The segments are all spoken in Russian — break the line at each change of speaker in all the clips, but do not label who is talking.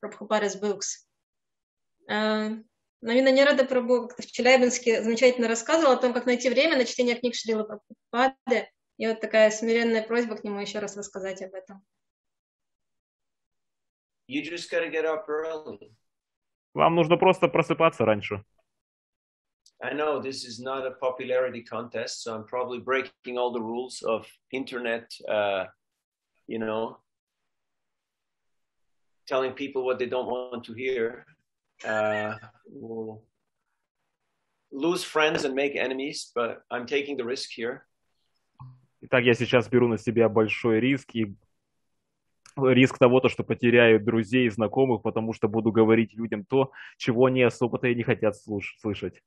Prabhupada's books. Uh, Навина Нерада Прабhu как-то в Челябинске замечательно рассказывал о том, как найти время на чтение книг Шрила Прабхупады. И вот такая смиренная просьба к нему еще раз рассказать об этом.
You just gotta get up early.
Вам нужно просто просыпаться раньше.
I know this is not a popularity contest, so I'm probably breaking all the rules of internet, uh, you know, telling people what they don't want to hear. Uh, will lose friends and make enemies, but I'm taking the risk here.
Итак, я сейчас беру на себя большой риск и риск того, то, что потеряю друзей и знакомых, потому что буду говорить людям то, чего они особо-то и не хотят слышать.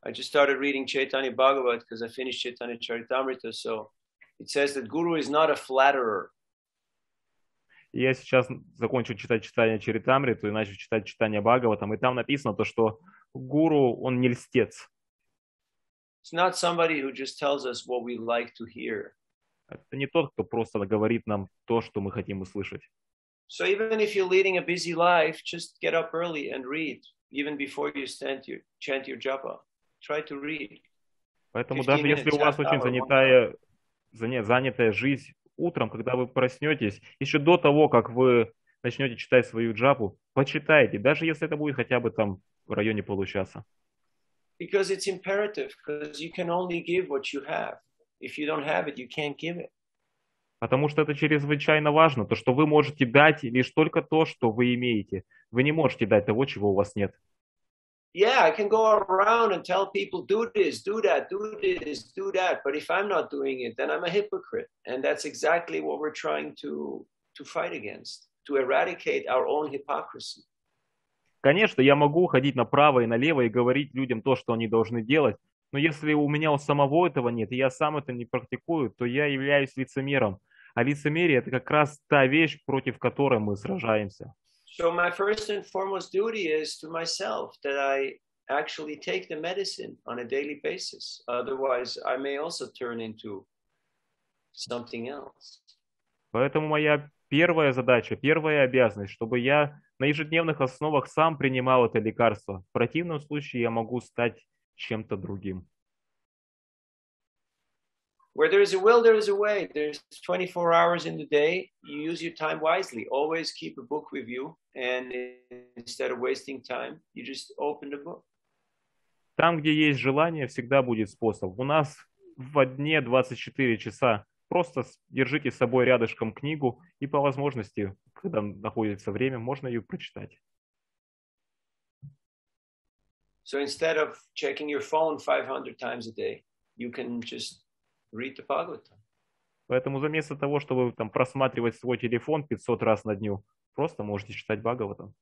I just started reading Chaitanya Bhagavat because I finished Chaitanya Charitamrita, so it says that Guru is not a flatterer.
Я сейчас закончил читать читание Чаритамриту и начал читать читание Бхагаватам, и там написано то, что гуру, он не льстец.
It's not somebody who just tells us what we like to hear.
Это не тот, кто просто говорит нам то, что мы хотим услышать.
So even if you're leading a busy life, just get up early and read, even before you stand your, chant your japa. Try to read.
Поэтому даже если у вас очень занятая, занятая жизнь, утром, когда вы проснетесь, еще до того, как вы начнете читать свою джапу, почитайте, даже если это будет хотя бы там в районе получаса.
Because it's imperative, because you can only give what you have. If you don't have it, you can't give it.
Потому что это чрезвычайно важно, то, что вы можете дать лишь только то, что вы имеете. Вы не можете дать того, чего у вас нет.
Yeah, I can go around and tell people, do this, do that, do this, do that. But if I'm not doing it, then I'm a hypocrite. And that's exactly what we're trying to, to fight against, to eradicate our own hypocrisy.
Конечно, я могу ходить направо и налево и говорить людям то, что они должны делать, но если у меня у самого этого нет, и я сам это не практикую, то я являюсь лицемером. А лицемерие – это как раз та вещь, против которой мы сражаемся.
So my first and foremost duty is to myself that I actually take the medicine on a daily basis. Otherwise, I may also turn into something else.
Поэтому моя первая задача, первая обязанность, чтобы я на ежедневных основах сам принимал это лекарство. В противном случае я могу стать чем-то другим.
Where there is a will, there is a way. There's 24 hours in the day. You use your time wisely. Always keep a book with you. And instead of wasting time, you just open the book.
Там, где есть желание, всегда будет способ. У нас в дне 24 часа. Просто держите с собой рядышком книгу, и по возможности, когда находится время, можно ее прочитать.
So instead of checking your phone 500 times a day, you can just the Bhagavatam.
Поэтому вместо того, чтобы там просматривать свой телефон 500 раз на дню, просто можете читать Бхагаватам.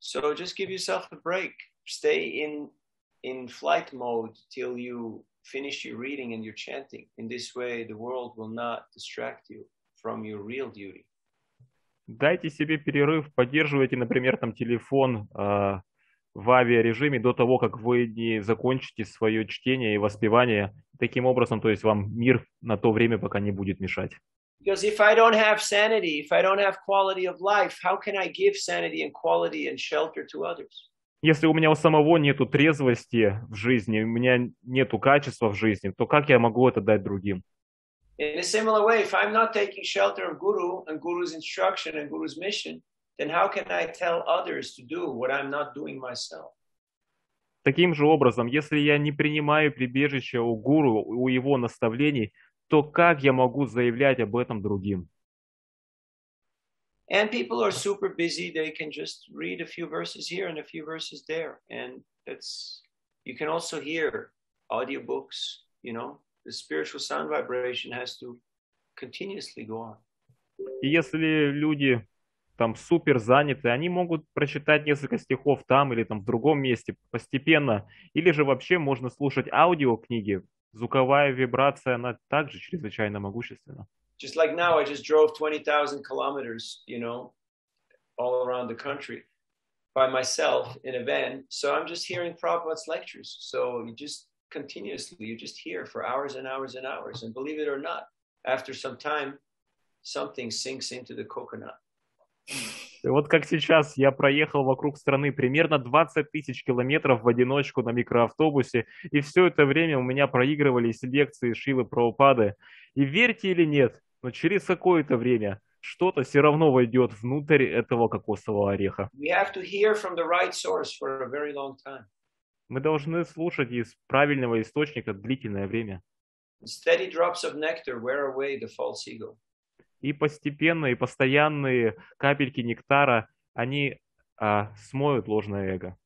So just give yourself a break. Stay in in flight mode till you finish your reading and your chanting. In this way, the world will not distract you from your real duty.
Дайте себе перерыв, поддерживайте, например, там телефон э, в авиарежиме до того, как вы не закончите свое чтение и воспевание. Таким образом, то есть вам мир на то время пока не будет мешать.
Because if I don't have sanity, if I don't have quality of life, how can I give sanity and quality and shelter to others?
Если у меня у самого нету трезвости в жизни, у меня нету качества в жизни, то как я могу это дать другим?
In a similar way, if I'm not taking shelter of Guru and Guru's instruction and Guru's mission, then how can I tell others to do what I'm not doing myself?
Таким же образом, если я не принимаю прибежище у гуру, у его наставлений, то как я могу заявлять об этом другим?
And people are super busy. They can just read a few verses here and a few verses there. And that's, you can also hear audiobooks, you know, the spiritual sound vibration has to continuously go on.
И если люди там супер заняты, они могут прочитать несколько стихов там или там в другом месте постепенно, или же вообще можно слушать аудиокниги. Звуковая вибрация, она также чрезвычайно могущественна.
Just like now, I just drove 20,000 kilometers, you know, all around the country by myself in a van. So I'm just hearing Prabhupada's lectures. So you just continuously, you just hear for hours and hours and hours. And believe it or not, after some time, something sinks into the coconut.
Вот как сейчас я проехал вокруг страны примерно 20 тысяч километров в одиночку на микроавтобусе, и все это время у меня проигрывались лекции Шилы Праупады. И верьте или нет, но через какое-то время что-то все равно войдет внутрь этого кокосового ореха.
Right.
Мы должны слушать из правильного источника длительное время.
And steady drops of nectar wear away the false ego.
И постепенно, и постоянные капельки нектара, они а, смоют ложное эго.